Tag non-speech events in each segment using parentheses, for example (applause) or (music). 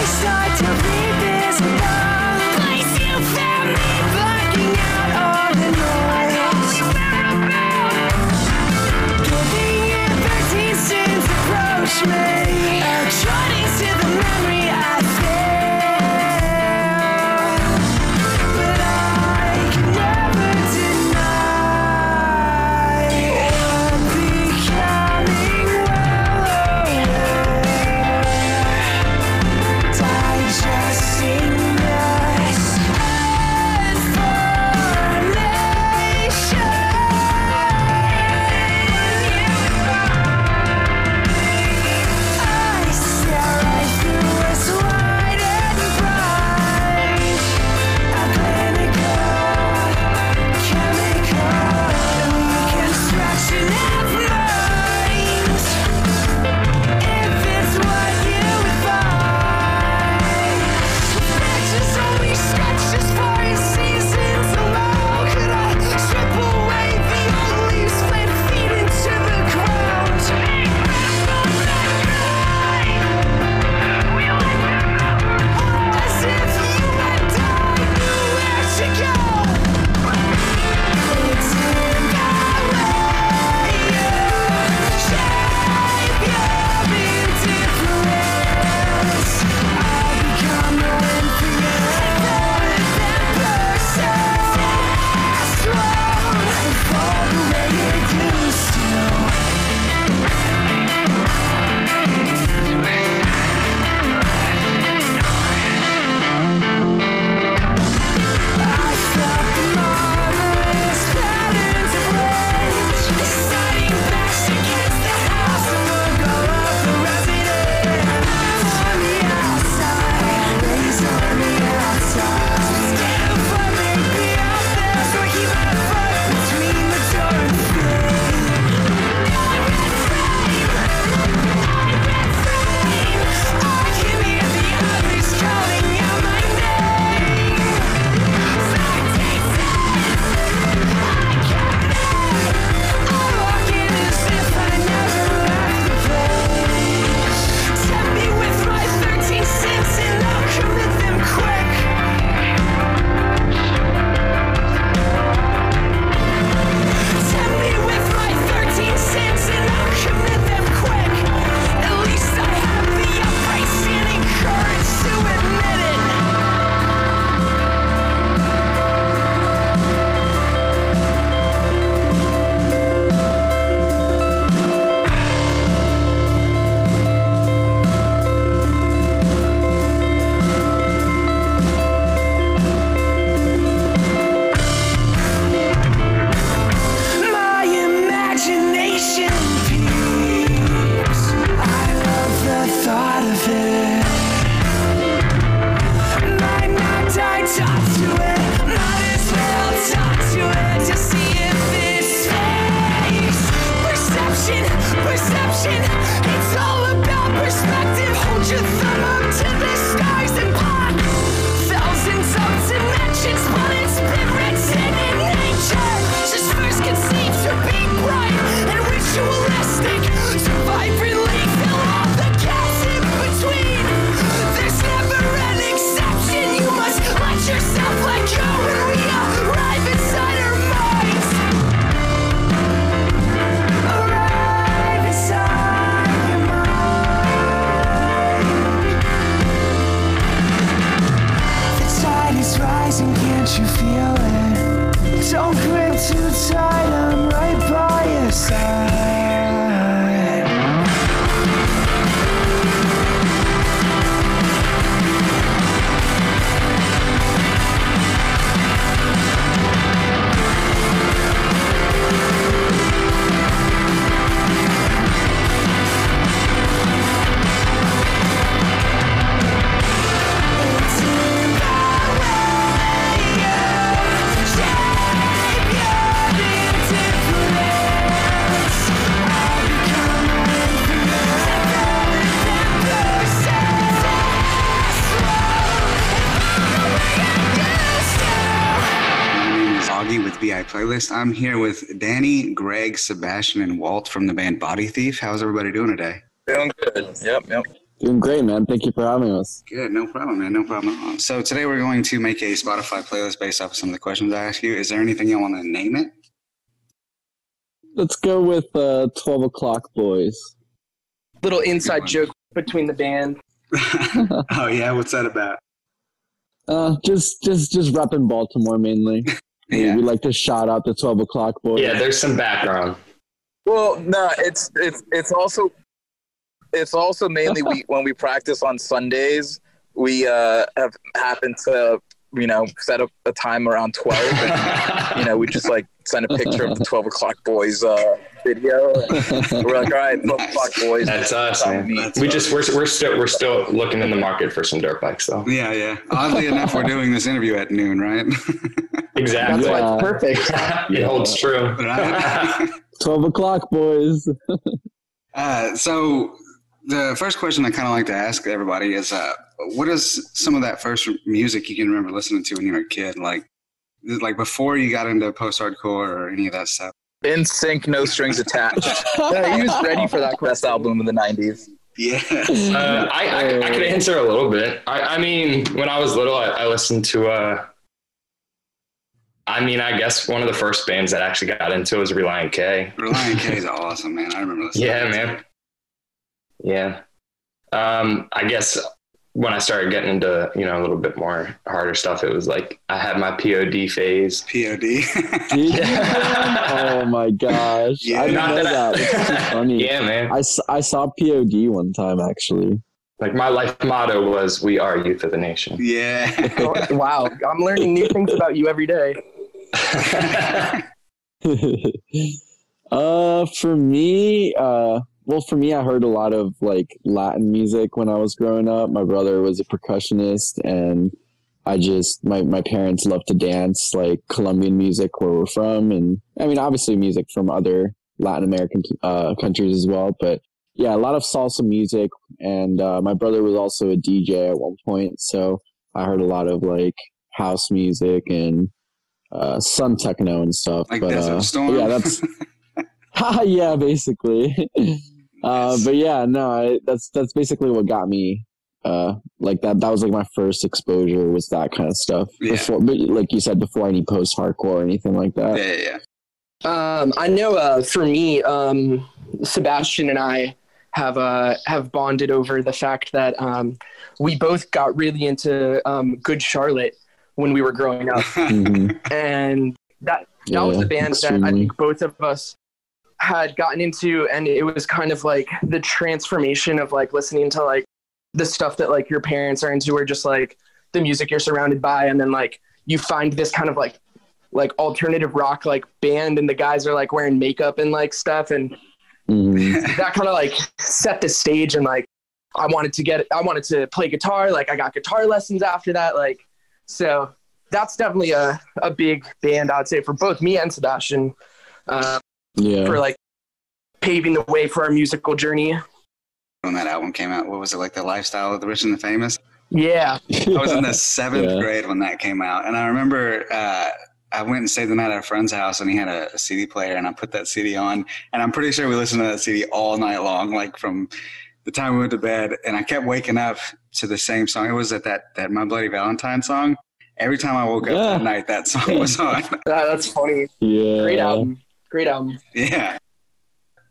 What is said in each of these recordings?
I start Augie with VI Playlist. I'm here with Danny, Greg, Sebastian, and Walt from the band Body Thief. How's everybody doing today? Feeling good. Yep, yep. Doing great, man. Thank you for having us. Good, no problem, man. No problem at all. So today we're going to make a Spotify playlist based off of some of the questions I asked you. Is there anything you want to name it? Let's go with uh, 12 o'clock boys. Little inside joke between the band. (laughs) oh yeah, what's that about? Uh, just, just, just repping Baltimore mainly. (laughs) We- Yeah. We like to shout out the 12 o'clock boys. Yeah, there's some background. Well, no, it's it's it's also it's also mainly we (laughs) when we practice on Sundays, we uh have happened to you know set up a time around twelve, and you know we just like send a picture of the twelve o'clock boys uh video. And we're like, all right, twelve Nice. o'clock boys. That's us, man. That's We just we're we're still we're still looking in the market for some dirt bikes though. Yeah, yeah. Oddly enough, we're doing this interview at noon, right? (laughs) Exactly. That's why it's perfect. (laughs) it holds true. (laughs) right. 12 o'clock boys. Uh, so the first question I kind of like to ask everybody is, uh, what is some of that first music you can remember listening to when you were a kid? Like, like before you got into post-hardcore or any of that stuff? NSYNC, no strings attached. (laughs) Yeah, he was ready for that Best question. album in the '90s. Yeah. Uh, I, I I could answer a little bit. I, I mean, when I was little, I, I listened to. Uh, I mean, I guess one of the first bands that actually got into was Relient K. Relient K is (laughs) awesome, man. I remember listening. Yeah, to that man. Yeah. Um, I guess when I started getting into you know a little bit more harder stuff, it was like I had my POD phase. POD. Did (laughs) oh my gosh. Yeah. I didn't Not know that that. I- It's too funny. (laughs) Yeah, man. I, s- I saw POD one time actually. Like my life motto was "We are youth of the nation." yeah. Oh, wow, I'm learning new things about you every day. (laughs) uh, for me, uh, well, for me, I heard a lot of like Latin music when I was growing up. My brother was a percussionist, and I just my my parents love to dance like Colombian music where we're from, and I mean obviously music from other Latin American uh, countries as well, but. Yeah, a lot of salsa music, and uh, my brother was also a DJ at one point, so I heard a lot of like house music and uh, some techno and stuff. Like but Desert uh, Storm. yeah, that's (laughs) (laughs) yeah, basically. (laughs) uh, Nice. but yeah, no, I, that's that's basically what got me. Uh, like that. That was like my first exposure was that kind of stuff. Yeah. Before, but like you said, before any post hardcore or anything like that. yeah, yeah. Um, I know uh, for me, um, Sebastian and I have uh, have bonded over the fact that um, we both got really into um, Good Charlotte when we were growing up, (laughs) Mhm. and that that was Yeah, the band that I think both of us had gotten into, and it was kind of like the transformation of like listening to like the stuff that like your parents are into, or just like the music you're surrounded by, and then like you find this kind of like like alternative rock like band, and the guys are like wearing makeup and like stuff, and Mhm. (laughs) that kind of like set the stage, and like I wanted to get I wanted to play guitar, like I got guitar lessons after that, like so that's definitely a, a big band I'd say for both me and Sebastian. Uh, Yeah. for like paving the way for our musical journey. When that album came out, what was it like? The Lifestyle of the Rich and the Famous. (laughs) Yeah, I was in the seventh Yeah. grade when that came out, and I remember uh, I went and stayed the night at a friend's house, and he had a, a CD player, and I put that CD on, and I'm pretty sure we listened to that CD all night long, like from the time we went to bed, and I kept waking up to the same song. It was at that that My Bloody Valentine song. Every time I woke up Yeah. that night, that song was on. that, (laughs) that's funny. yeah. Great album. Great album. Yeah.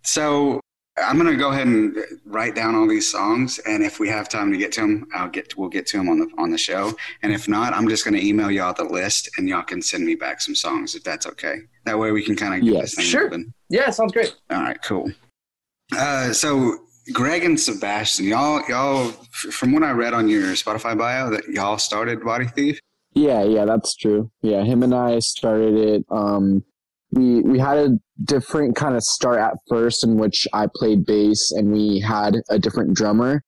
So I'm gonna go ahead and write down all these songs, and if we have time to get to them, I'll get we'll get to them on the on the show. And if not, I'm just gonna email y'all the list, and y'all can send me back some songs if that's okay. That way we can kind of get Yeah, this thing sure. moving. Yeah, sounds great. All right, cool. Uh, so Greg and Sebastian, y'all y'all from what I read on your Spotify bio, that y'all started Body Thief. Yeah, yeah, that's true. Yeah, him and I started it. Um, we we had a different kind of start at first, in which I played bass, and we had a different drummer.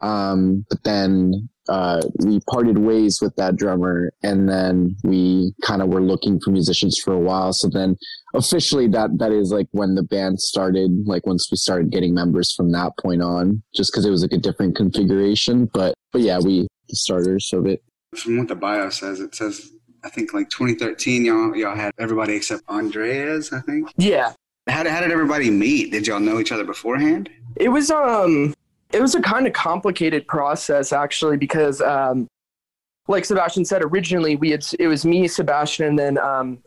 Um, but then uh, we parted ways with that drummer, and then we kind of were looking for musicians for a while. So then, officially, that that is like when the band started. Like once we started getting members from that point on, just because it was like a different configuration. But but yeah, we the starters of it. From what the bio says, it says I think like 2013, y'all y'all had everybody except Andreas. I think. Yeah. How did, how did everybody meet? Did y'all know each other beforehand? It was um it was a kind of complicated process actually because um, like sebastian said originally we had it was me sebastian and then um,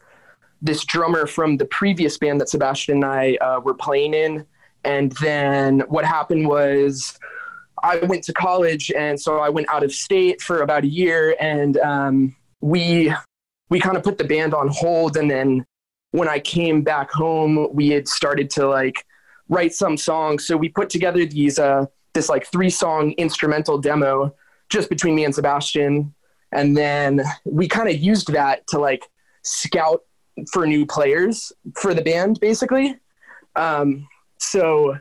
this drummer from the previous band that sebastian and i uh, were playing in and then what happened was i went to college and so i went out of state for about a year and um, we we kind of put the band on hold and then when i came back home we had started to like write some songs so we put together these uh, this like three song instrumental demo just between me and Sebastian. And then we kind of used that to like scout for new players for the band, basically. Um, so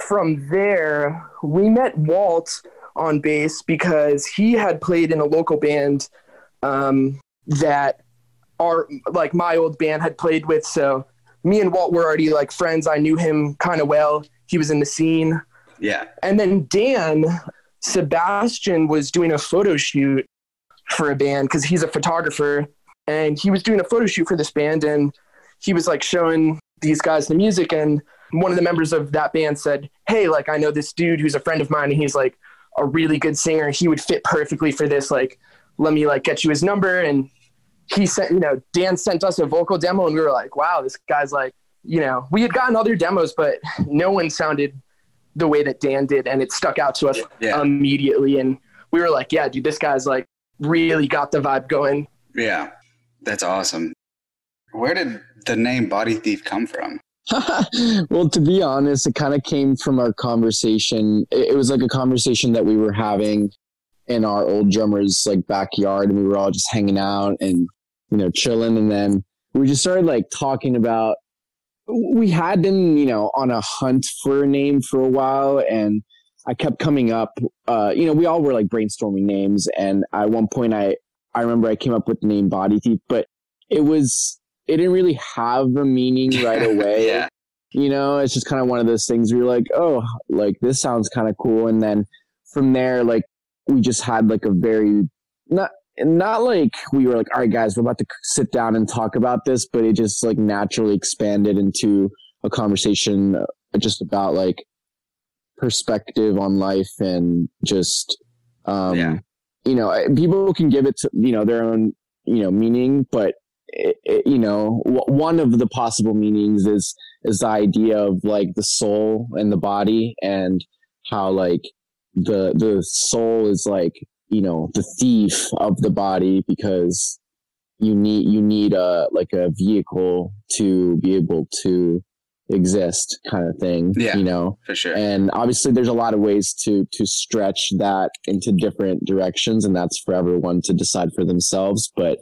from there, we met Walt on bass because he had played in a local band um, that our like my old band had played with. So me and Walt were already like friends. I knew him kind of well. He was in the scene. Yeah. And then Dan, Sebastian was doing a photo shoot for a band because he's a photographer. And he was doing a photo shoot for this band and he was like showing these guys the music. And one of the members of that band said, Hey, like, I know this dude who's a friend of mine and he's like a really good singer. He would fit perfectly for this. Like, let me like get you his number. And he sent, you know, Dan sent us a vocal demo and we were like, wow, this guy's like, you know, we had gotten other demos, but no one sounded the way that Dan did, and it stuck out to us Yeah. immediately. And we were like, "Yeah, dude, this guy's like really got the vibe going." Yeah. That's awesome. Where did the name Body Thief come from? (laughs) well, to be honest, it kind of came from our conversation. It, it was like a conversation that we were having in our old drummer's like backyard, and we were all just hanging out and you know chilling. And then we just started like talking about. We had been, you know, on a hunt for a name for a while, and I kept coming up. Uh, you know, we all were like brainstorming names, and at one point, I I remember I came up with the name Body Thief, but it was it didn't really have a meaning right (laughs) away yeah. you know it's just kind of one of those things where you're like oh like this sounds kind of cool and then from there like we just had like a very not not like we were like all right guys we're about to sit down and talk about this but it just like naturally expanded into a conversation uh, just about like perspective on life and just um Yeah. you know people can give it to you know their own you know meaning but it, it, you know w- one of the possible meanings is is the idea of like the soul and the body and how like the the soul is like you know the thief of the body because you need you need a like a vehicle to be able to exist kind of thing Yeah. you know For sure. and obviously there's a lot of ways to to stretch that into different directions and that's for everyone to decide for themselves but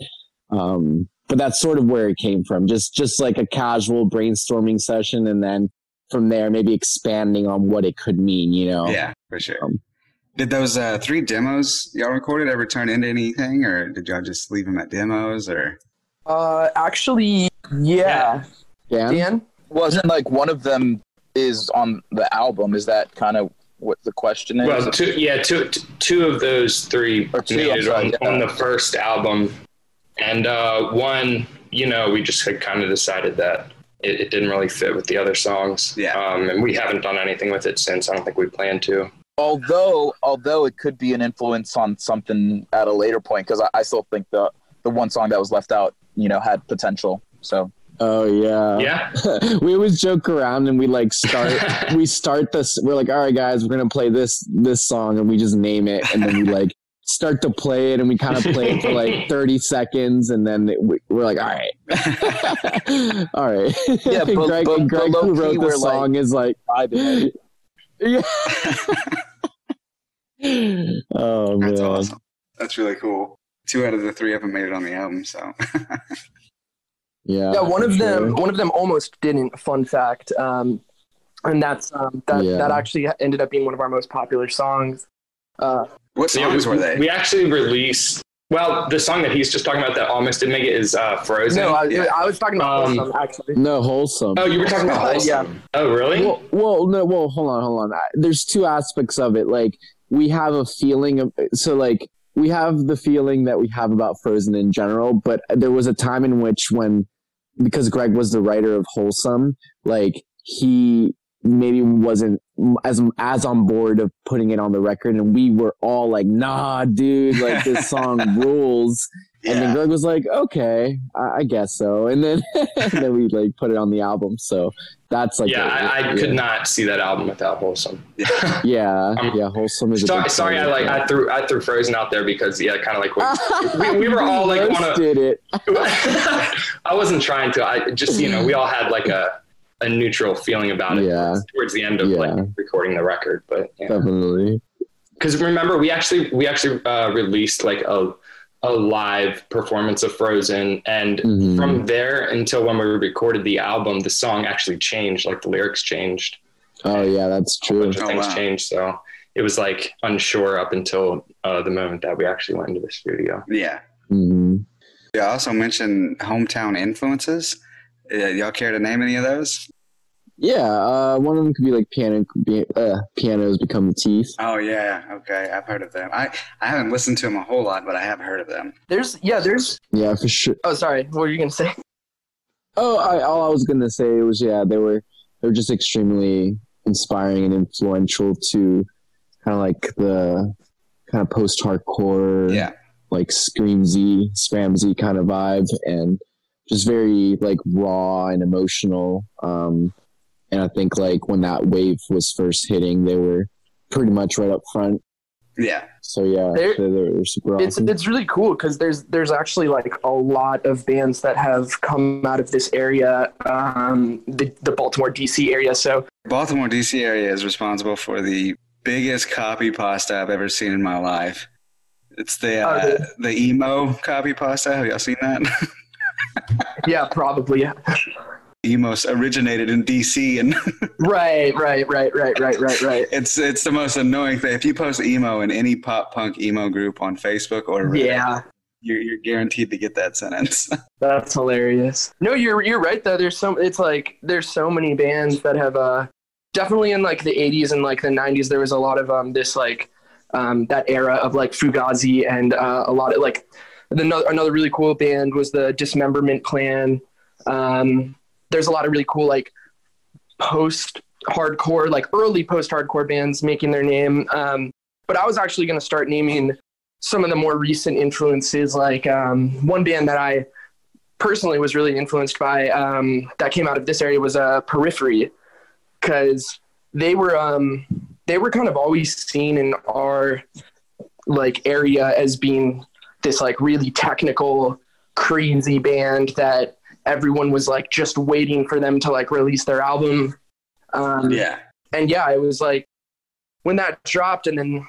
um but that's sort of where it came from just just like a casual brainstorming session and then from there maybe expanding on what it could mean you know Yeah, for sure. Um, did those uh, three demos y'all recorded ever turn into anything, or did y'all just leave them at demos? Or Uh, actually, yeah, Dan? Dan. Wasn't like one of them is on the album. Is that kind of what the question is? Well, two, yeah, two, t- two of those three Or two, made it sorry, on, yeah. on the first album, and uh, one, you know, we just had kind of decided that it, it didn't really fit with the other songs. Yeah. um, and we haven't done anything with it since. I don't think we plan to. Although although it could be an influence on something at a later point because I, I still think the the one song that was left out you know had potential so oh yeah Yeah, we always joke around and we like start we start this we're like all right guys we're gonna play this this song and we just name it and then we like start to play it and we kind of play it for like 30 seconds and then it, we, we're like all right all right Yeah, but- greg, but- but greg who wrote the we're, like, song is like vibing it. Yeah (laughs) oh man that's awesome. That's really cool. Two out of the three of them made it on the album. So (laughs) yeah Yeah, one for of them, one of them almost didn't. Fun fact, um, and that's um, that. Yeah. That actually ended up being one of our most popular songs. Uh, what Yeah, songs we, were they? We actually released. Well, the song that he's just talking about that almost didn't make it is uh, "Frozen." no, I, Yeah. I was talking about Um, Wholesome, actually. no wholesome oh, you were talking about (laughs) Wholesome. yeah. Oh, really? Well, well, no, well, hold on, hold on. There's two aspects of it. Like we have a feeling of so like we have the feeling that we have about Frozen in general, but there was a time in which when because Greg was the writer of Wholesome, like he maybe wasn't as as on board of putting it on the record, and we were all like, "Nah, dude, like this (laughs) song rules." And then Greg was like, "Okay, I, I guess so." And then (laughs) and then we like put it on the album. So that's like, yeah, a- I, I yeah. could not see that album without Wholesome. (laughs) Yeah, Um, yeah, wholesome is. Sorry, sorry, I like. I threw I threw Frozen out there because yeah, kind of like what, we, we were all like on a roasted it. I wasn't trying to. I just, you know, we all had like a, a neutral feeling about it Yeah. towards the end of like recording the record. But Definitely. because remember, we actually we actually uh, released like a a live performance of Frozen, and Mhm. from there until when we recorded the album, the song actually changed. Like the lyrics changed, Oh yeah, that's a true. bunch of Oh, things wow. changed. So it was like unsure up until uh, the moment that we actually went into the studio. Yeah. hmm You also mentioned hometown influences. Uh, y'all care to name any of those? Yeah, uh, one of them could be like piano. Be, uh, pianos become the teeth. Oh yeah, okay, I've heard of them. I, I haven't listened to them a whole lot, but I have heard of them. There's yeah, there's Yeah, for sure. oh sorry, what were you gonna say? Oh, I, all I was gonna say was yeah, they were they were just extremely inspiring and influential to kind of like the kind of post hardcore, Yeah, like scream Z, spam Z kind of vibe, and just very like raw and emotional. Um, and I think like when that wave was first hitting, they were pretty much right up front. yeah, So yeah, They're- they, they were super It's awesome. it's really cool because there's there's actually like a lot of bands that have come out of this area, um, the the Baltimore DC area. So Baltimore D.C. area is responsible for the biggest copy pasta I've ever seen in my life. It's the Oh, uh, really? the emo copy pasta. Have y'all seen that? (laughs) yeah, probably. Emos originated in D.C. and (laughs) Right, right, right, right, right, right, right. it's it's the most annoying thing. If you post emo in any pop punk emo group on Facebook or Reddit, Yeah, you're, you're guaranteed to get that sentence. (laughs) that's hilarious. No, you're you're right though. There's so it's like there's so many bands that have uh definitely in like the 80s and like the 90s there was a lot of um this like um that era of like Fugazi and uh, a lot of like another another really cool band was the Dismemberment Plan. Um, there's a lot of really cool like post hardcore like early post hardcore bands making their name. Um, but I was actually going to start naming some of the more recent influences like um, one band that I personally was really influenced by um, that came out of this area was uh, Periphery because they were um, they were kind of always seen in our like area as being this like really technical crazy band that everyone was like just waiting for them to like release their album um, yeah, and yeah, it was like when that dropped, and then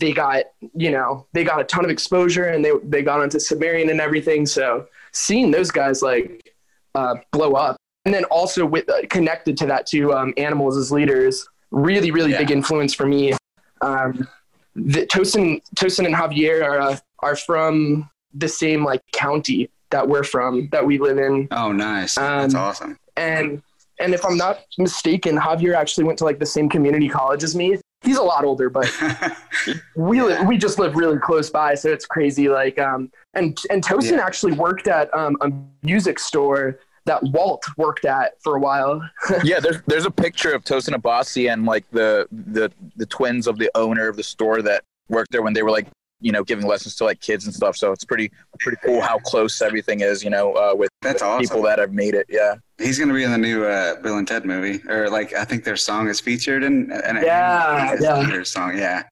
they got you know they got a ton of exposure, and they they got onto Sumerian and everything. So seeing those guys like uh, blow up, and then also with uh, connected to that too, um, animals as leaders, really really Yeah. big influence for me. Um, the, Tosin Tosin and Javier are uh, are from the same like county that we're from that we live in oh nice, that's Um, awesome. and and if I'm not mistaken, Javier actually went to like the same community college as me. He's a lot older, but (laughs) we li- we just live really close by, so it's crazy. Like um and and Tosin Yeah. actually worked at um, a music store that Walt worked at for a while. (laughs) yeah, there's there's a picture of Tosin Abasi and like the the the twins of the owner of the store that worked there when they were like you know giving lessons to like kids and stuff. So it's pretty pretty cool how close everything is. You know, uh, with That's with awesome. people that have made it. Yeah. He's gonna be in the new uh, Bill and Ted movie, or like I think their song is featured in. in Yeah, in yeah. Their song, yeah,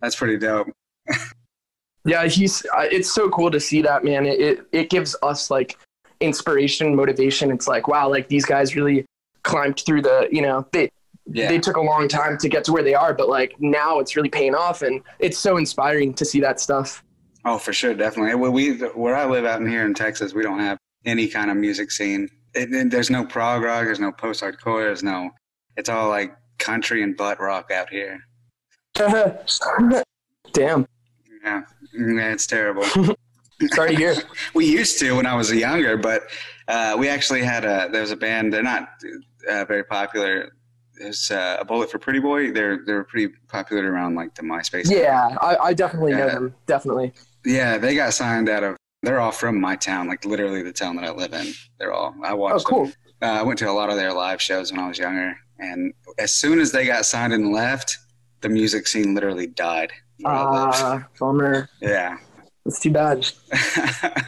that's pretty dope. (laughs) Yeah, he's. Uh, it's so cool to see that man. It, it it gives us like inspiration, motivation. It's like wow, like these guys really climbed through the. You know, they Yeah, they took a long time to get to where they are, but like now it's really paying off, and it's so inspiring to see that stuff. oh for sure, definitely. Well, we where I live out in here in Texas, we don't have any kind of music scene. It, it- there's no prog rock, there's no post hardcore, there's no. It's all like country and butt rock out here. (laughs) Damn, Yeah, yeah it's terrible. (laughs) sorry to hear. (laughs) we used to when I was younger, but uh, we actually had a there was a band. They're not uh, very popular. There's uh, a Bullet for Pretty Boy. They're they're pretty popular around like the MySpace. Yeah, I, I definitely know them. Definitely. yeah. They got signed out of. They're all from my town, like literally the town that I live in. They're all. I watched. Oh, cool. them Uh, I went to a lot of their live shows when I was younger, and as soon as they got signed and left, the music scene literally died. where I lived. Ah, bummer. yeah. That's too bad. (laughs)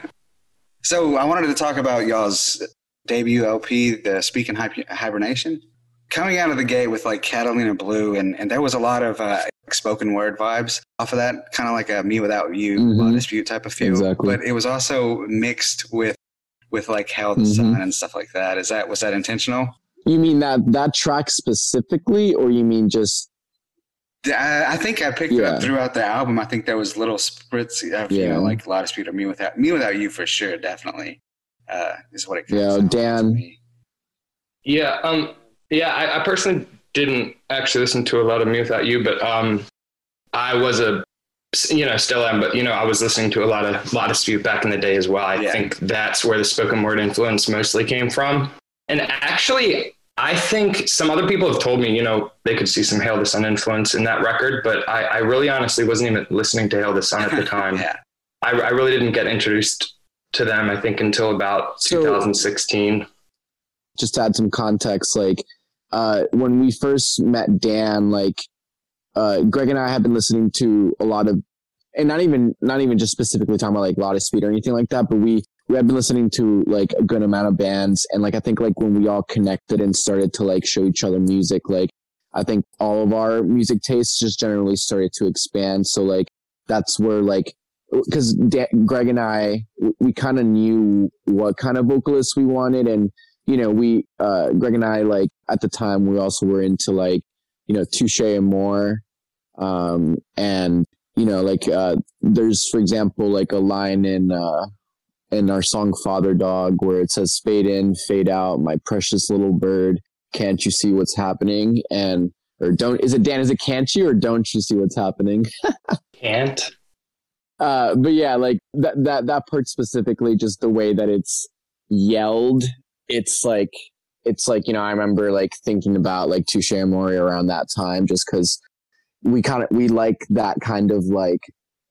so I wanted to talk about y'all's debut LP, the Speaking Hi- Hibernation. Coming out of the gate with like Catalina Blue, and, and there was a lot of uh, spoken word vibes off of that, kind of like a Me Without You, Mhm. Dispute type of feel. Exactly. But it was also mixed with with like Hail the Mhm. Sun and stuff like that. Is that was that intentional? You mean that that track specifically, or you mean just I, I think I picked it Yeah. up throughout the album. I think there was little spritz of you know like La Dispute or Me Without Me Without You for sure, definitely uh, is what it. kinda Yeah, sounded like to Dan. me. Yeah, um, yeah. I, I personally didn't actually listen to a lot of Me Without You, but um, I was a, you know, still am, but you know, I was listening to a lot of lot of Dispute back in the day as well. I Yeah. think that's where the spoken word influence mostly came from. And actually, I think some other people have told me, you know, they could see some Hail the Sun influence in that record, but I, I really honestly wasn't even listening to Hail the Sun at the (laughs) time. yeah. I, I really didn't get introduced to them, I think, until about So- 2016. just to add some context, like uh, when we first met Dan, like uh, Greg and I have been listening to a lot of, and not even not even just specifically talking about like La Dispute or anything like that, but we we had been listening to like a good amount of bands, and like I think like when we all connected and started to like show each other music, like I think all of our music tastes just generally started to expand. So like that's where like because Greg and I we kind of knew what kind of vocalists we wanted and you know, we, uh, Greg and I, like, at the time, we also were into, like, you know, Touche Amore. Um, and, you know, like, uh, there's, for example, like a line in, uh, in our song Father Dog where it says, fade in, fade out, my precious little bird. Can't you see what's happening? And, or don't, is it Dan, is it can't you or don't you see what's happening? (laughs) Can't. Uh, but yeah, like that, that, that part specifically, just the way that it's yelled, it's like, it's like, you know, I remember like thinking about like Touche Amore around that time, just cause we kind of, we like that kind of like,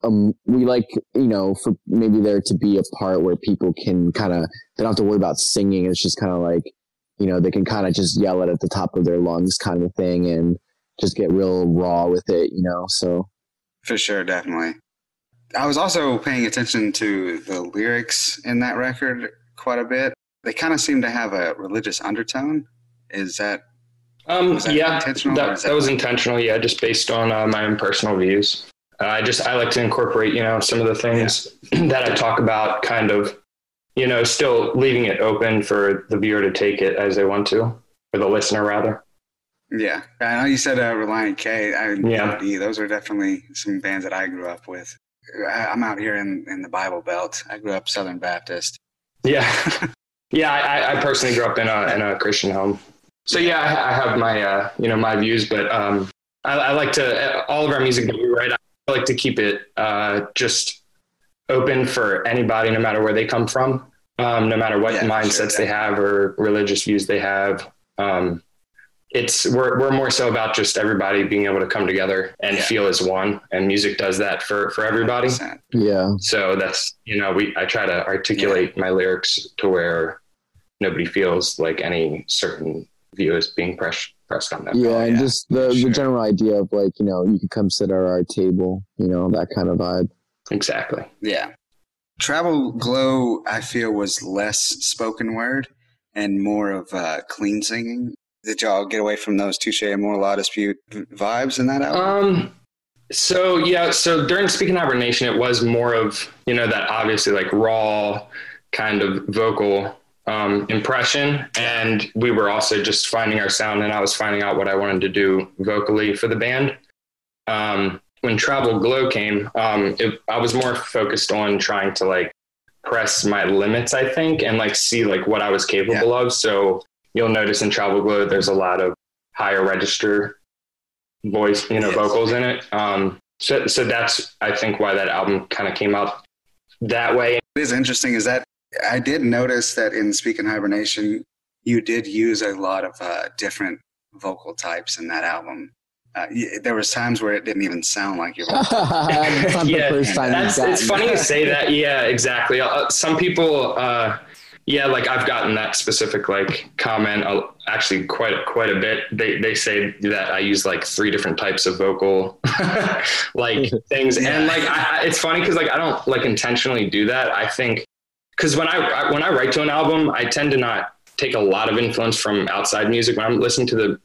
um, we like, you know, for maybe there to be a part where people can kind of, they don't have to worry about singing. It's just kind of like, you know, they can kind of just yell it at the top of their lungs kind of thing and just get real raw with it, you know? So, For sure, definitely. I was also paying attention to the lyrics in that record quite a bit. They kind of seem to have a religious undertone. Is that Um, Was that yeah, intentional that, that, that- was intentional. Yeah, just based on uh, my own personal views. Uh, I just I like to incorporate, you know, some of the things (clears throat) that I talk about, kind of, you know, still leaving it open for the viewer to take it as they want to, or the listener rather. Yeah, I know you said uh, Relient K. I, Yeah. Those are definitely some bands that I grew up with. I, I'm out here in, in the Bible Belt. I grew up Southern Baptist. Yeah, (laughs) yeah. I, I personally grew up in a in a Christian home, so yeah, I, I have my uh, you know my views, but um, I, I like to all of our music that we write. I like to keep it uh, just open for anybody, no matter where they come from, um, no matter what Yeah, mindsets sure, they have or religious views they have. Um, it's we're we're more so about just everybody being able to come together and Yeah. feel as one, and music does that for for everybody. 100%. yeah. So that's you know we I try to articulate my lyrics to where nobody feels like any certain view is being pressed pressed on them. Yeah, Oh, and yeah, just the, for the general idea of like, you know, you could come sit at our table, you know, that kind of vibe. Exactly. Yeah. Travel Glow, I feel, was less spoken word and more of uh, clean singing. Did y'all get away from those touche and more La Dispute vibes in that album? Um. So yeah. So during Speaking Hibernation, it was more of you know that obviously like raw kind of vocal um, impression, and we were also just finding our sound, and I was finding out what I wanted to do vocally for the band. Um, when Travel Glow came, um, it, I was more focused on trying to like press my limits, I think, and like see like what I was capable of. So you'll notice in Travel Glow, there's a lot of higher register voice, you know, Yes. vocals in it. Um, so, so that's, I think, why that album kind of came out that way. It is interesting is that I did notice that in Speaking Hibernation, you did use a lot of uh, different vocal types in that album. Uh, there was times where it didn't even sound like your voice. (laughs) (laughs) Yeah, the first time That's, you've it's gotten funny you that. say that. Yeah, exactly. Uh, some people, uh, Yeah, like I've gotten that specific like comment uh, actually quite quite a bit. They they say that I use like three different types of vocal (laughs) like (laughs) things, and like I, I- it's funny because like I don't like intentionally do that. I think because when I, I when I write to an album, I tend to not take a lot of influence from outside music. When I'm listening to the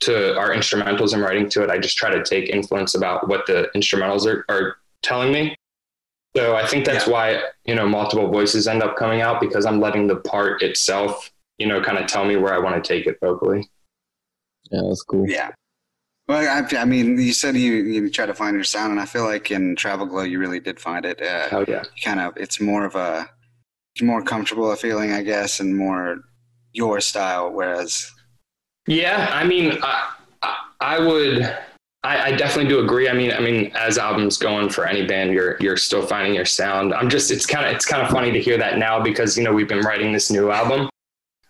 to our instrumentals and writing to it, I just try to take influence about what the instrumentals are, are telling me. So I think that's why, you know, multiple voices end up coming out because I'm letting the part itself, you know, kind of tell me where I want to take it vocally. Yeah, that's cool. Yeah. Well, I, I mean, you said you, you try to find your sound, and I feel like in Travel Glow, you really did find it. Uh, Oh yeah. kind of, it's more of a, more comfortable a feeling, I guess, and more your style. Whereas, Yeah. I mean, I, I, I would, I, I definitely do agree. I mean, I mean, as albums going for any band, you're, you're still finding your sound. I'm just, it's kind of, it's kind of funny to hear that now because, you know, we've been writing this new album.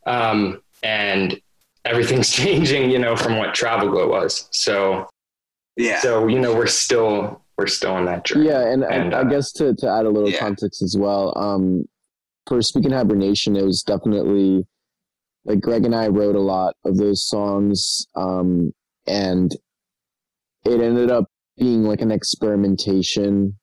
Um, and everything's (laughs) changing, you know, from what Travel Glow was. So, yeah, so you know we're still we're still on that journey Yeah, and, And, I, I uh, guess to, to add a little yeah. context as well, um, for Speaking Hibernation, it was definitely like Greg and I wrote a lot of those songs, um, and it ended up being like an experimentation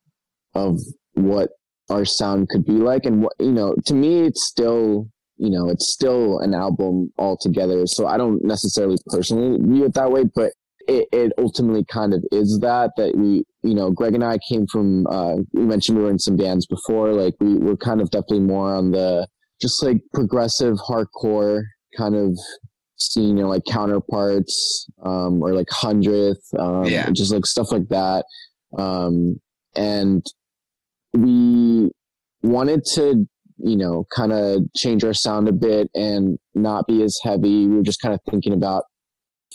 of what our sound could be like, and what you know, to me, it's still you know, it's still an album altogether. So I don't necessarily personally view it that way, but it, it ultimately kind of is that that we you know greg and i came from uh we mentioned we were in some bands before like we were kind of definitely more on the just like progressive hardcore kind of know like counterparts um or like hundredth um Yeah. just like stuff like that um and we wanted to you know kind of change our sound a bit and not be as heavy we were just kind of thinking about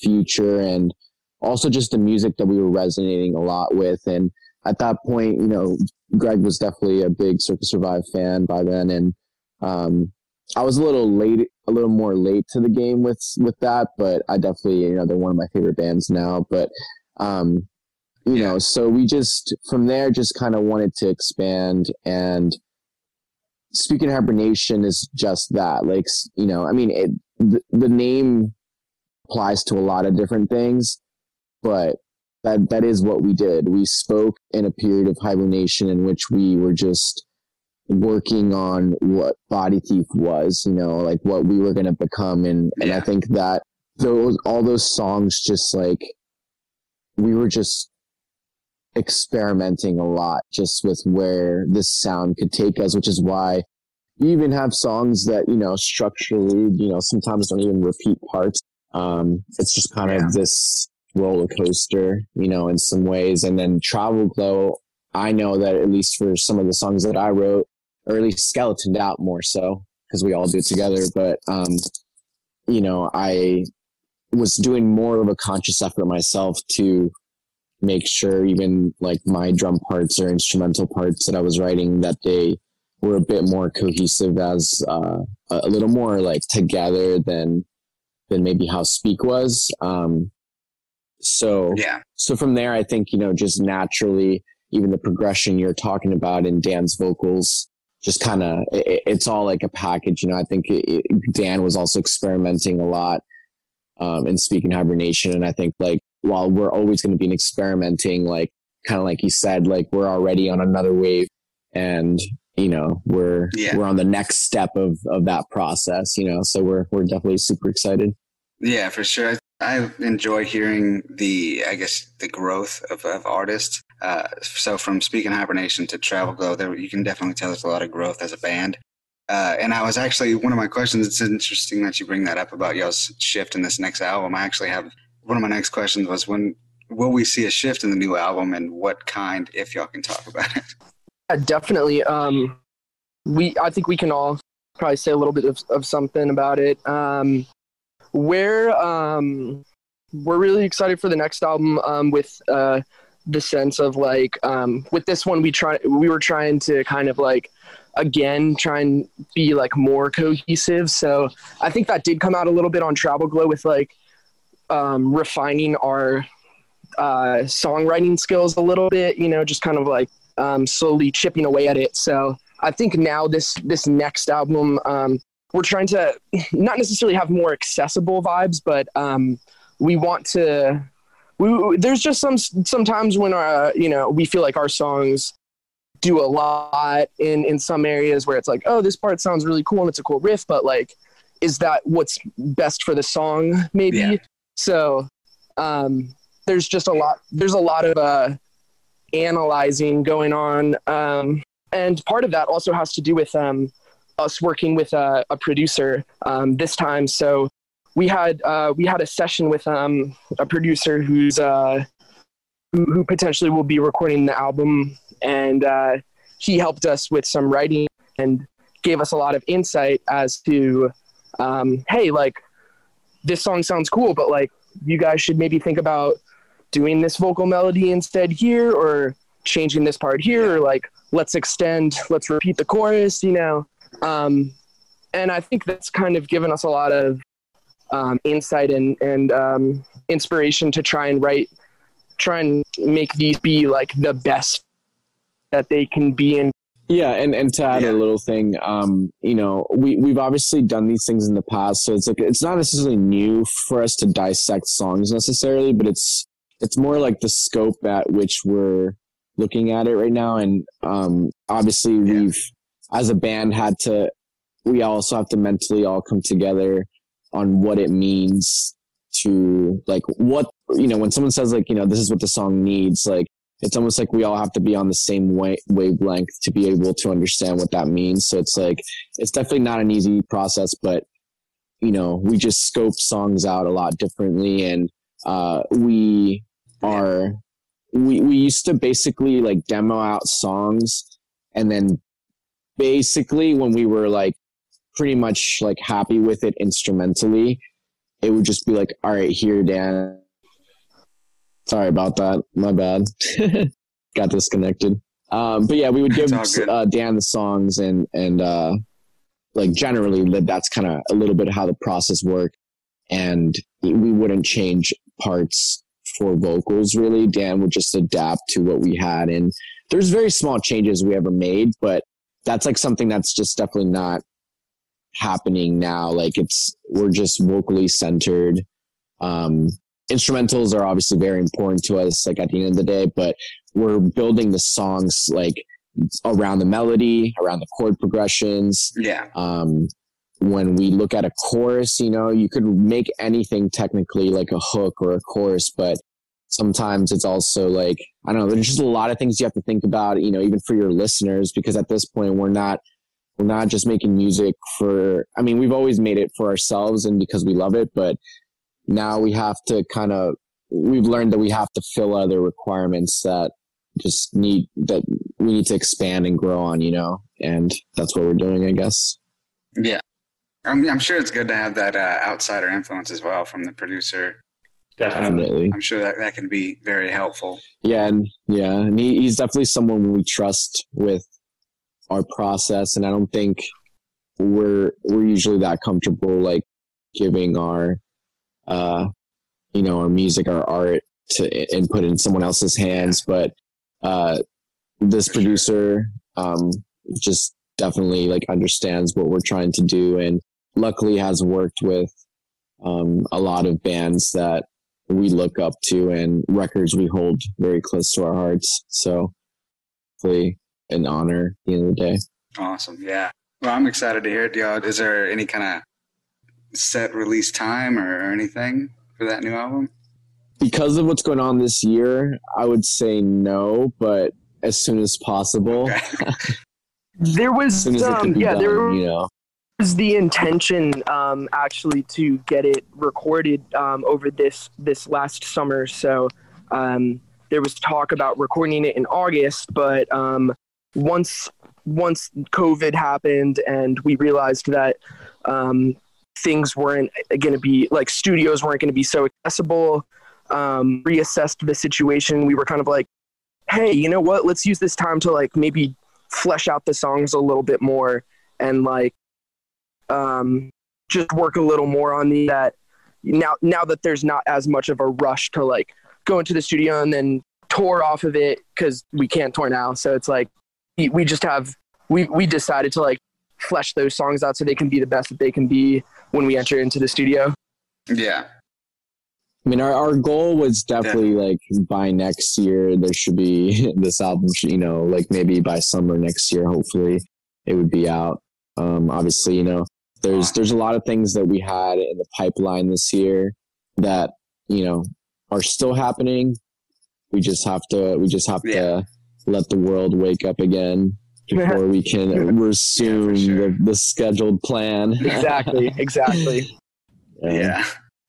future and also just the music that we were resonating a lot with. And at that point, you know, Greg was definitely a big Circa Survive fan by then. And, um, I was a little late, a little more late to the game with, with that, but I definitely, you know, they're one of my favorite bands now, but, um, you know, so we just, from there, just kind of wanted to expand and, Speaking of hibernation is just that, like you know, I mean, it, the, the name applies to a lot of different things, but that that is what we did. We spoke in a period of hibernation in which we were just working on what Body Thief was, you know, like what we were going to become, and and I think that those all those songs just like we were just experimenting a lot just with where this sound could take us, which is why you even have songs that you know structurally you know sometimes don't even repeat parts. Um it's just kind Yeah. of this roller coaster you know in some ways. And then travel glow i know that at least for some of the songs that i wrote or at least skeletoned out more so because we all do it together. But um you know i was doing more of a conscious effort myself to make sure even like my drum parts or instrumental parts that i was writing that they were a bit more cohesive as uh, a a little more like together than than maybe how speak was. Um so yeah, so from there i think you know just naturally even the progression you're talking about in dan's vocals just kind of it, it's all like a package you know i think it, dan was also experimenting a lot um in speaking hibernation and i think like while we're always going to be experimenting like kind of like you said like we're already on another wave and you know we're Yeah. we're on the next step of of that process you know so we're we're definitely super excited yeah, for sure. I enjoy hearing the, I guess, the growth of, of artists. Uh, so from Speaking Hibernation to Travel Glow, there you can definitely tell there's a lot of growth as a band. Uh, and I was actually one of my questions. It's interesting that you bring that up about y'all's shift in this next album. I actually have one of my next questions was when will we see a shift in the new album and what kind, if y'all can talk about it? Yeah, definitely. Um, we I think we can all probably say a little bit of, of something about it. Um, we're um, we're really excited for the next album. Um, with uh, the sense of like um, with this one we try we were trying to kind of like again try and be like more cohesive. So I think that did come out a little bit on Travel Glow with like um, refining our uh, songwriting skills a little bit. You know, just kind of like um, slowly chipping away at it. So I think now this this next album, um, we're trying to (laughs) not necessarily have more accessible vibes, but um, we want to. We, there's just some sometimes when our uh, you know we feel like our songs do a lot in in some areas where it's like oh this part sounds really cool and it's a cool riff but like is that what's best for the song maybe Yeah. so um there's just a lot there's a lot of uh analyzing going on um and part of that also has to do with um us working with a, a producer um this time so we had uh we had a session with um a producer who's uh who, who potentially will be recording the album. And uh he helped us with some writing and gave us a lot of insight as to um, hey like this song sounds cool but like you guys should maybe think about doing this vocal melody instead here or changing this part here. Or like let's extend let's repeat the chorus you know? Um, and i think that's kind of given us a lot of um, insight and, and um, inspiration to try and write try and make these be like the best that they can be in Yeah, and, and to add Yeah. a little thing, um, you know, we we've obviously done these things in the past, so it's like it's not necessarily new for us to dissect songs necessarily, but it's it's more like the scope at which we're looking at it right now, and um, obviously Yeah. we've as a band had to we also have to mentally all come together on what it means to like what you know when someone says like you know this is what the song needs like it's almost like we all have to be on the same wa- wavelength to be able to understand what that means. So it's like it's definitely not an easy process, but you know we just scope songs out a lot differently, and uh, we are we we used to basically like demo out songs, and then basically when we were like pretty much like happy with it instrumentally, it would just be like, all right, here, Dan. Sorry about that. My bad. (laughs) Got disconnected. Um, but yeah, we would give uh, Dan the songs and and uh, like generally that- that's kind of a little bit how the process worked. And we wouldn't change parts for vocals really. Dan would just adapt to what we had, and there's very small changes we ever made, but that's like something that's just definitely not happening now. Like it's we're just vocally centered. Um, instrumentals are obviously very important to us, like at the end of the day, but we're building the songs like around the melody, around the chord progressions. Yeah. Um, when we look at a chorus, you know, you could make anything technically like a hook or a chorus, but sometimes it's also like, I don't know, there's just a lot of things you have to think about, you know, even for your listeners, because at this point we're not, we're not just making music for, I mean, we've always made it for ourselves and because we love it, but now we have to kind of, we've learned that we have to fill other requirements that just need, that we need to expand and grow on, you know, and that's what we're doing, I guess. Yeah. I'm, I'm sure it's good to have that uh, outsider influence as well from the producer. Definitely. Definitely. I'm sure that that can be very helpful. Yeah, and yeah, and he, he's definitely someone we trust with our process, and I don't think we're we're usually that comfortable like giving our uh you know our music our art to and put in someone else's hands but uh this producer um just definitely like understands what we're trying to do and luckily has worked with um a lot of bands that we look up to and records we hold very close to our hearts so hopefully an honor at the end of the day Awesome. Yeah. Well, I'm excited to hear it. Y'all, is there any kind of set release time or, or anything for that new album? because of what's going on this year, I would say no, but as soon as possible, Okay. (laughs) there was as as um, yeah done, there you know. was the intention um, actually to get it recorded um, over this this last summer. So um, there was talk about recording it in August, but um, once once COVID happened and we realized that um, things weren't going to be like studios weren't going to be so accessible, um, reassessed the situation. We were kind of like, hey, you know what? Let's use this time to like maybe flesh out the songs a little bit more and like um, just work a little more on the that now now that there's not as much of a rush to like go into the studio and then tour off of it because we can't tour now so it's like we- we just have we we decided to like flesh those songs out so they can be the best that they can be when we enter into the studio. Yeah. I mean, our, our goal was definitely like by next year, there should be (laughs) this album, should, you know, like maybe by summer next year, hopefully it would be out. Um, obviously, you know, there's, there's a lot of things that we had in the pipeline this year that, you know, are still happening. We just have to, we just have Yeah. to let the world wake up again before we can (laughs) resume sure. the, the scheduled plan. (laughs) Exactly, exactly. And- Yeah.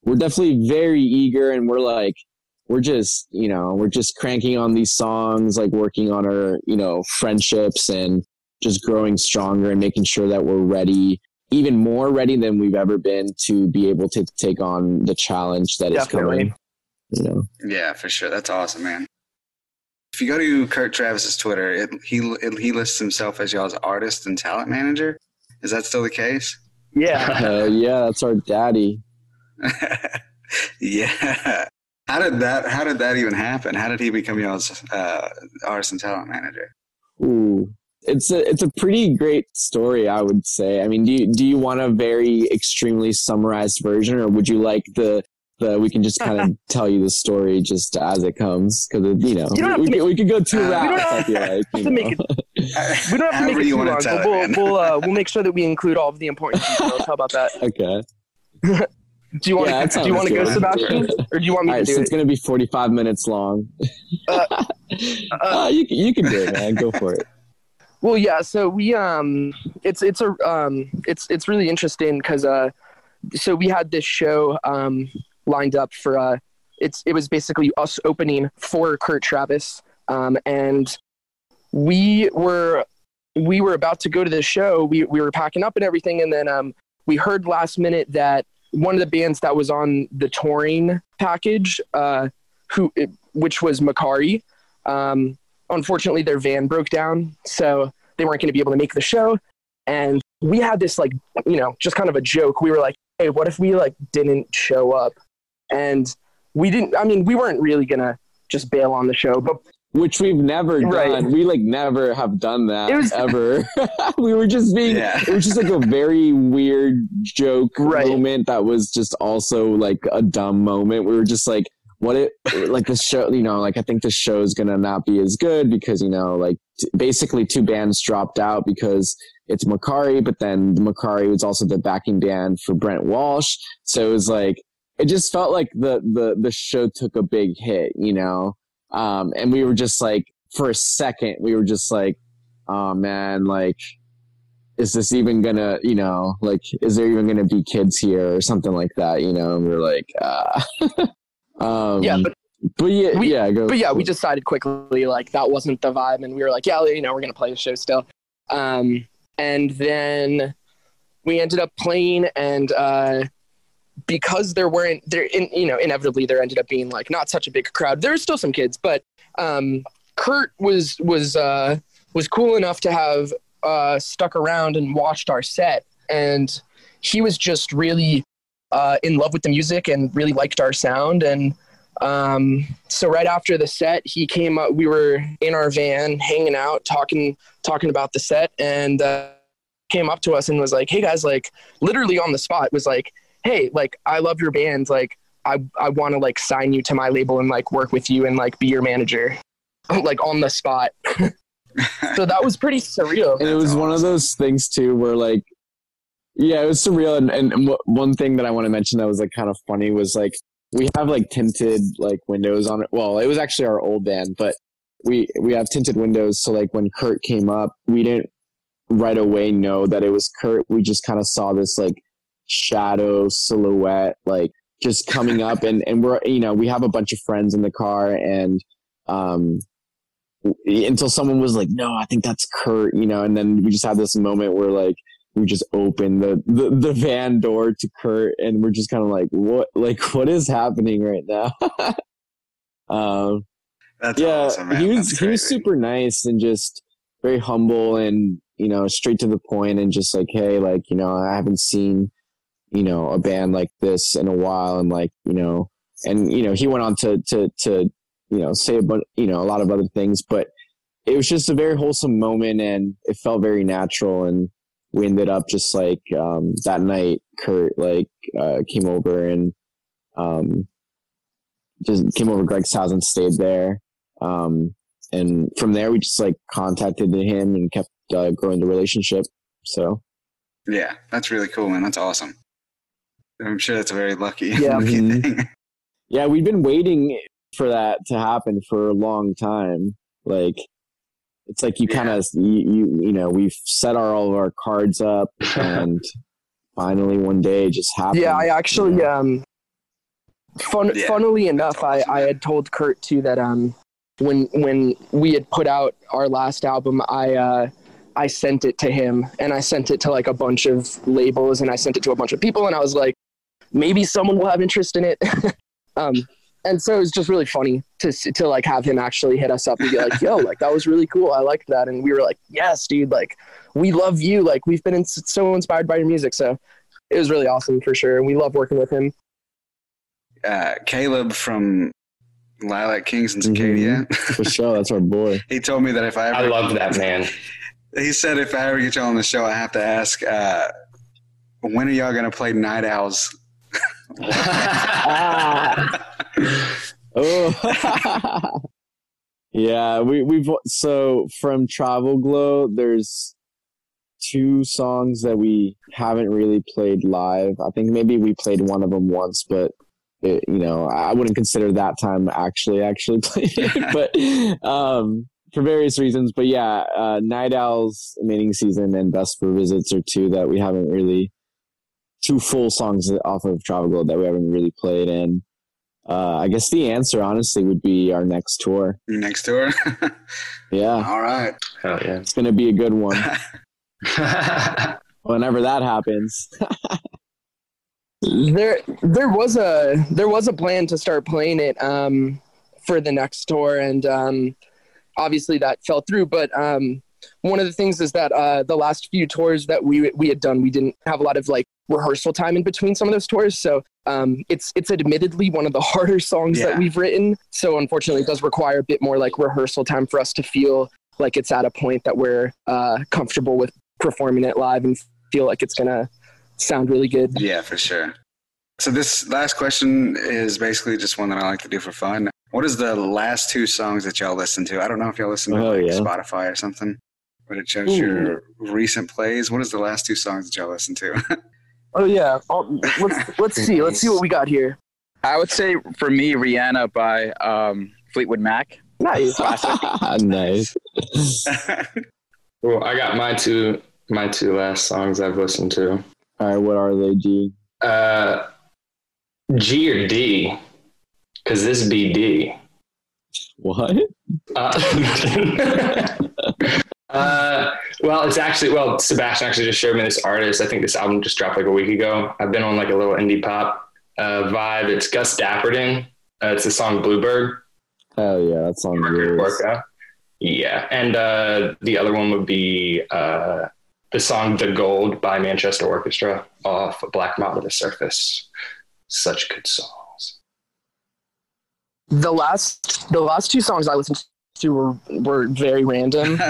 we're definitely very eager and we're like we're just you know we're just cranking on these songs like working on our you know friendships and just growing stronger and making sure that we're ready even more ready than we've ever been to be able to take on the challenge that is Definitely. coming you know Yeah, for sure. That's awesome, man. If you go to Kurt Travis's Twitter, it, he it, he lists himself as y'all's artist and talent manager. Is that still the case? Yeah. uh, (laughs) yeah that's our daddy (laughs) yeah. How did that? How did that even happen? How did he become y'all's uh, artist and talent manager? Ooh. It's a it's a pretty great story, I would say. I mean, do you, do you want a very extremely summarized version, or would you like the the we can just kind of (laughs) tell you the story just as it comes? Because you know You don't we, to could, we could go two Uh, we don't have- like to make know. We don't have to make it too long, it, we'll we'll uh, (laughs) we'll make sure that we include all of the important details. How about that? (laughs) okay. Do you want Yeah, to do you want to go. Sebastian, or do you want me All to right, do so it? it's gonna be forty five minutes long. Uh, Uh, you can- you can do it, man. Go for it. Well, yeah. So we um, it's it's a um, it's it's really interesting because uh, so we had this show um lined up for uh, it's it was basically us opening for Kurt Travis um, and we were we were about to go to the show. We we were packing up and everything, and then um, we heard last minute that one of the bands that was on the touring package, uh, who which was Makari, um, unfortunately their van broke down, so they weren't going to be able to make the show. And we had this like you know just kind of a joke. We were like, hey, what if we like didn't show up? And we didn't. I mean, we weren't really gonna just bail on the show, but Which we've never Right. done. We like never have done that It was- (laughs) ever. (laughs) we were just being Yeah. it was just like a very weird joke Right. moment that was just also like a dumb moment. We were just like, what it like the show, you know, like I think the show's gonna not be as good because you know, like t- basically two bands dropped out because it's Makari, but then Makari was also the backing band for Brent Walsh, so it was like it just felt like the the the show took a big hit, you know, um, and we were just like for a second we were just like, oh man, like is this even gonna, you know, like, is there even gonna be kids here or something like that, you know? And we are like, uh, (laughs) um, yeah, but but yeah, we- yeah, go. but yeah, we decided quickly like that wasn't the vibe, and we were like, yeah, you know, we're gonna play the show still. Um, and then we ended up playing, and uh, because there weren't there, in, you know, inevitably there ended up being like not such a big crowd. There were still some kids, but um, Kurt was was uh, was cool enough to have uh, stuck around and watched our set, and he was just really uh, in love with the music and really liked our sound and um, so right after the set, he came up. We were in our van, hanging out, talking, talking about the set, and uh, came up to us and was like, "Hey guys, like literally on the spot, was like, hey, like I love your band, like I I want to like sign you to my label and like work with you and like be your manager, (laughs) like on the spot." (laughs) so that was pretty surreal. and it was one of those things too where like yeah it was surreal. And, and, wh- one thing that i want to mention that was like kind of funny was like we have like tinted like windows on it. Well it was actually our old band but we we have tinted windows. So like when kurt came up we didn't right away know that it was kurt. We just kind of saw this like shadow silhouette like just coming up and and we're you know we have a bunch of friends in the car and um until someone was like, "No, I think that's Kurt," you know, and then we just had this moment where like we just opened the the, the van door to Kurt, and we're just kind of like, "What? Like, what is happening right now?" (laughs) um, That's yeah, awesome, he was That's he was super nice and just very humble and you know straight to the point and just like, "Hey, like you know, I haven't seen you know a band like this in a while," and like you know, and you know, he went on to to to you know say about you know a lot of other things but it was just a very wholesome moment and it felt very natural and we ended up just like um, that night kurt like uh, came over and um, just came over greg's house and stayed there um, and from there we just like contacted him and kept uh, growing the relationship so Yeah, that's really cool, man. That's awesome. I'm sure that's a very lucky, Yeah. (laughs) lucky Mhm. thing. yeah we've been waiting for that to happen for a long time like it's like you Yeah. kind of you, you you know we've set our all of our cards up (laughs) and finally one day it just happened Yeah, I actually um fun Yeah, funnily enough, I. I had told Kurt too that um when when we had put out our last album, I uh I sent it to him and I sent it to like a bunch of labels and I sent it to a bunch of people and I was like, maybe someone will have interest in it. (laughs) um and so it was just really funny to to like have him actually hit us up and be like, "Yo, like that was really cool. I liked that." And we were like, "Yes, dude. Like we love you. Like we've been in- so inspired by your music." So it was really awesome for sure. And we love working with him. Uh, Caleb from Lilac Kings in Mhm. For sure that's our boy (laughs) he told me that if I ever, I love that man. (laughs) he said if I ever get y'all on the show, I have to ask, uh, when are y'all gonna play Night Owls? (laughs) oh. (laughs) Yeah we we've so from travel glow there's two songs that we haven't really played live. I think maybe we played one of them once but it, you know i wouldn't consider that time actually actually (laughs) playing it. But um for various reasons but yeah uh night owls mating season and best for visits are two that we haven't really two full songs off of travel glow that we haven't really played and uh, I guess the answer, honestly, would be our next tour. You next tour? (laughs) Yeah, All right. Hell yeah. it's gonna be a good one. (laughs) (laughs) Whenever that happens, There, there was a there was a plan to start playing it um, for the next tour, and um, obviously that fell through. But um, one of the things is that uh, the last few tours that we we had done, we didn't have a lot of like rehearsal time in between some of those tours. So um, it's it's admittedly one of the (laughs) harder songs Yeah. that we've written. So unfortunately, it does require a bit more like rehearsal time for us to feel like it's at a point that we're uh, comfortable with performing it live and feel like it's gonna sound really good. Yeah, for sure. So this last question is basically just one that I like to do for fun. What is the last two songs that y'all listen to? I don't know if y'all listen to Oh, like yeah. Spotify or something, but it shows Ooh. your recent plays. What is the last two songs that y'all listen to? (laughs) Oh yeah. Oh, let's (laughs) let's see. Let's see what we got here. I would say for me, Rhiannon by um, Fleetwood Mac. Nice. (laughs) nice. well, I got my two my two last songs I've listened to. All right, what are they, G? Uh, G or D? Because this be D. What? Uh, uh, well, it's actually well, Sebastian actually just showed me this artist. I think this album just dropped like a week ago. I've been on like a little indie pop uh, vibe. It's Gus Dapperton. Uh, it's the song Bluebird. Oh yeah, that song rules. Yeah, and uh, the other one would be uh, the song "The Gold" by Manchester Orchestra off Black Mile to the Surface. Such good songs. the last the last two songs I listened to were were very random. (laughs)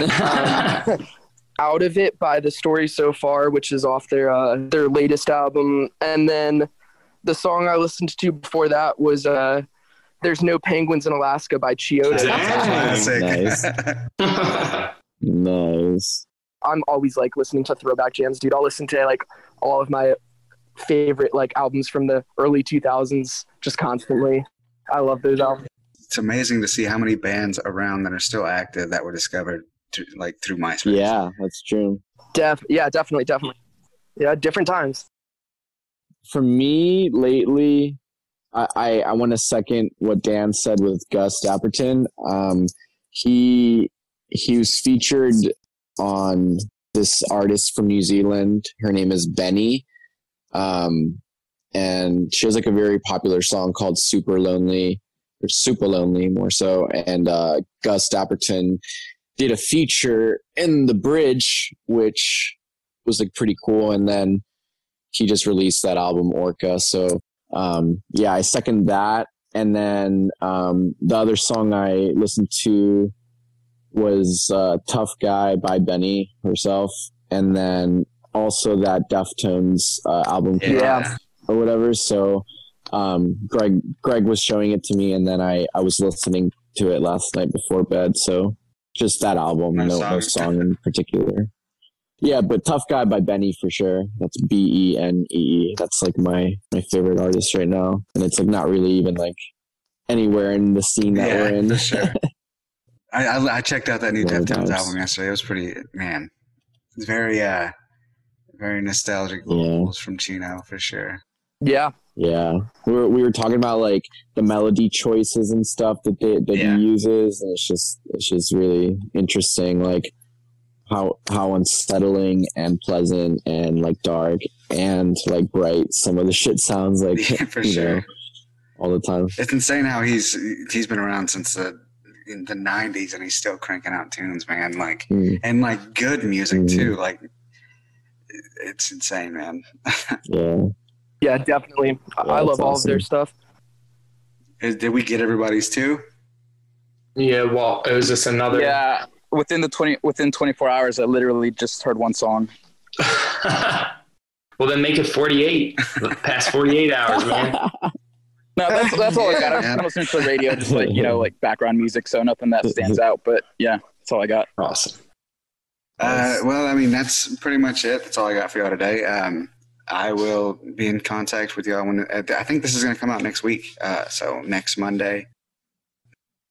Um, Out of it by the story so far, which is off their uh, their latest album, and then the song I listened to before that was uh, "There's No Penguins in Alaska" by Chiodos. Classic. Nice. (laughs) Nice. I'm always like listening to throwback jams, dude. I'll listen to like all of my favorite like albums from the early 2000s just constantly. I love those albums. It's amazing to see how many bands around that are still active that were discovered to, like through MySpace. Yeah, that's true. Def, yeah, definitely, definitely. Yeah, different times. For me, lately, I, I, I want to second what Dan said with Gus Dapperton. Um, he he was featured on this artist from New Zealand. Her name is BENEE. Um, and she has like a very popular song called Supalonely or Supalonely more so. And, uh, Gus Dapperton did a feature in the bridge, which was like pretty cool. And then he just released that album Orca. So, um, yeah, I second that. And then, um, the other song I listened to was uh, "Tough Guy" by BENEE herself, and then also that Deftones uh, album Yeah. or whatever. So um, Greg Greg was showing it to me, and then I I was listening to it last night before bed. So just that album, No no, no song. song in particular. Yeah, but Tough Guy by BENEE for sure. That's B E N E E. That's like my my favorite artist right now, and it's like not really even like anywhere in the scene that we're in. for sure. (laughs) I, I I checked out that new One of Deftones album yesterday. It was pretty man. It's very uh very nostalgic Yeah. from Chino for sure. Yeah. Yeah, we were, we were talking about like the melody choices and stuff that they, that Yeah. he uses, and it's just it's just really interesting, like how how unsettling and pleasant and like dark and like bright some of the shit sounds like (laughs) Yeah, for you sure. know, all the time. It's insane how he's he's been around since the in the '90s and he's still cranking out tunes, man. Like Mm, and like good music Mhm. too. Like it's insane, man. (laughs) yeah, Yeah, definitely. I- I love that's all of their stuff. Is- Did we get everybody's too? Yeah, well, it was just another. Yeah, within the twenty within twenty four hours, I literally just heard one song. (laughs) well, then make it 48. Past 48 hours, man. (laughs) No, that's that's all I got. I'm Yeah. just listening to the radio, just like you know, like background music, so nothing that stands out. But yeah, that's all I got. Awesome. Uh, well, I mean, that's pretty much it. That's all I got for y'all today. Um, I will be in contact with y'all when uh, I think this is going to come out next week. Uh, so next Monday.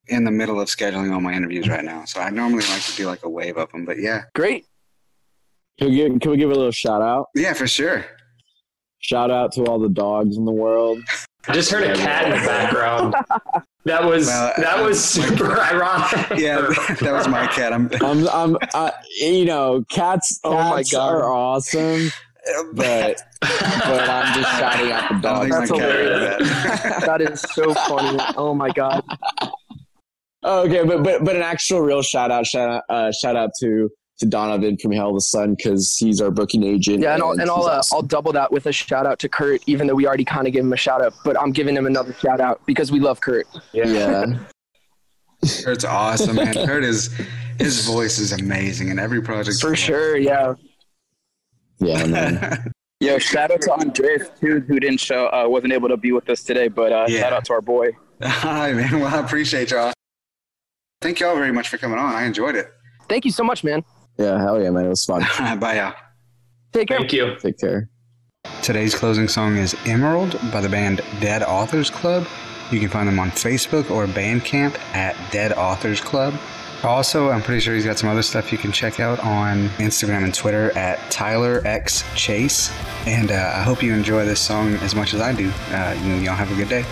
In the middle of scheduling all my interviews right now, so I normally like to do like a wave of them, but yeah, Great. can we give, can we give a little shout out? yeah, for sure. Shout out to all the dogs in the world. I just heard a cat in the background. (laughs) That was Well, that uh, was super ironic. Yeah, (laughs) that was my cat. I'm, I'm I'm uh, you know cats Oh my God. are awesome, but but I'm just shouting out the I don't dogs. That's hilarious. that. That is so funny. Oh my god. Oh, okay, but but but an actual real shout out shout out uh, shout out to to Donovan from Hell of the Sun because he's our booking agent. Yeah, and I'll and I'll he's uh, awesome. I'll double that with a shout out to Kurt, even though we already kind of gave him a shout out, but I'm giving him another shout out because we love Kurt. yeah. Kurt's awesome, man. Kurt is his voice is amazing in every project. For sure, yeah. Yeah, man. (laughs) Yo, shout out to Andres too, who didn't show, uh, wasn't able to be with us today. But uh, Yeah. shout out to our boy. (laughs) Hi, man. Well, I appreciate y'all. Thank y'all very much for coming on. I enjoyed it. Thank you so much, man. Yeah, hell yeah, man. It was fun. (laughs) Bye, y'all. Take care. Thank you. Take care. Today's closing song is Emerald by the band Dead Authors Club. You can find them on Facebook or Bandcamp at Dead Authors Club. Also, I'm pretty sure he's got some other stuff you can check out on Instagram and Twitter at Tyler X Chase. And uh, I hope you enjoy this song as much as I do. Uh, y'all have a good day.